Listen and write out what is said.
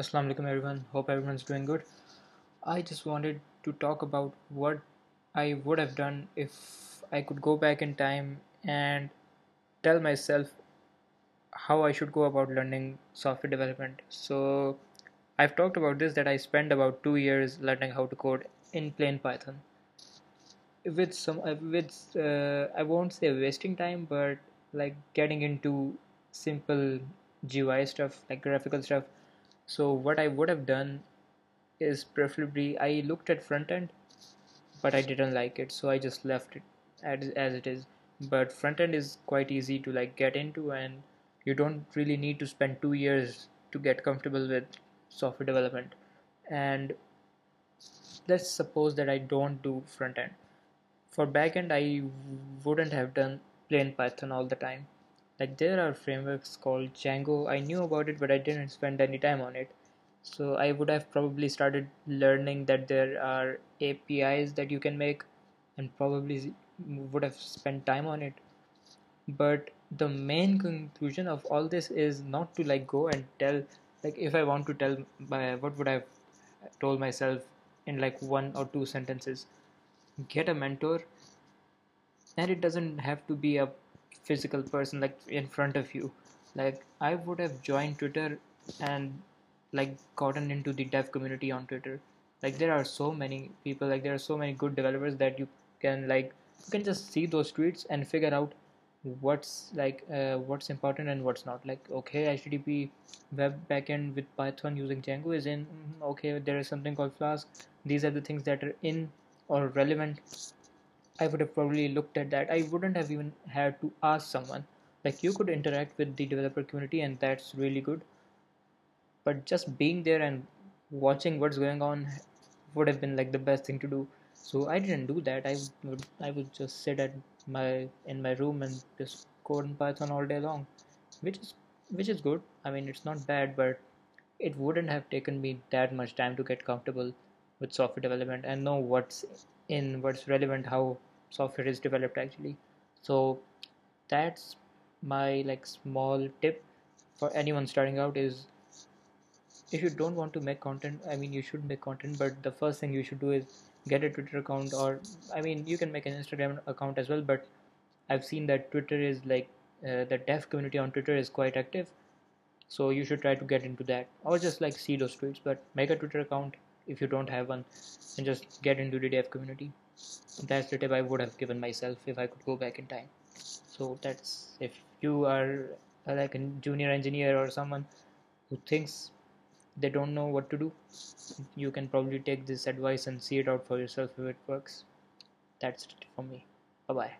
السلام علیکم good I just wanted about I would have done I could go back in time and tell myself how I should go about learning software development so I talk about this that I spend about two years learning how to code in plain Python C wasting time but like getting into simple GUI stuff like graphical stuff So what I would have done is preferably I looked at front end, but I didn't like it, so I just left it as it is. But front end is quite easy to like get into, and you don't really need to spend 2 years to get comfortable with software development. And let's suppose that I don't do front end. For backend, I wouldn't have done plain Python all the time. Like there are frameworks called Django. I knew about it, but I didn't spend any time on it. So I would have probably started learning that there are APIs that you can make, and probably would have spent time on it. But the main conclusion of all this is not to like go and tell, like if I want to tell what would I have told myself in like 1 or 2 sentences, get a mentor. And it doesn't have to be a physical person like in front of you. Like I would have joined Twitter and like gotten into the dev community on Twitter. Like there are so many people, like there are so many good developers that you can just see those tweets and figure out what's uh, important and what's not. Like okay, HTTP web backend with Python using Django is in. Mm, okay, there is something called Flask. These are the things that are in or relevant I would have probably looked at that. I wouldn't have even had to ask someone. Like, you could interact with the developer community and that's really good, but just being there and watching what's going on would have been like the best thing to do. So I didn't do that. I would just sit at in my room and just code in Python all day long, which is good. I mean, it's not bad, but it wouldn't have taken me that much time to get comfortable with software development and know what's relevant, how software is developed actually. So that's my like small tip for anyone starting out is, if you don't want to make content, I mean you should make content, but the first thing you should do is get a Twitter account, or I mean you can make an Instagram account as well, but I've seen that Twitter is like uh, the dev community on Twitter is quite active, so you should try to get into that, or just like see those tweets, but make a Twitter account if you don't have one and just get into the dev community. That's the tip I would have given myself if I could go back in time. So that's, if you are uh, like a junior engineer or someone who thinks they don't know what to do, you can probably take this advice and see it out for yourself if it works. That's it for me. Bye bye.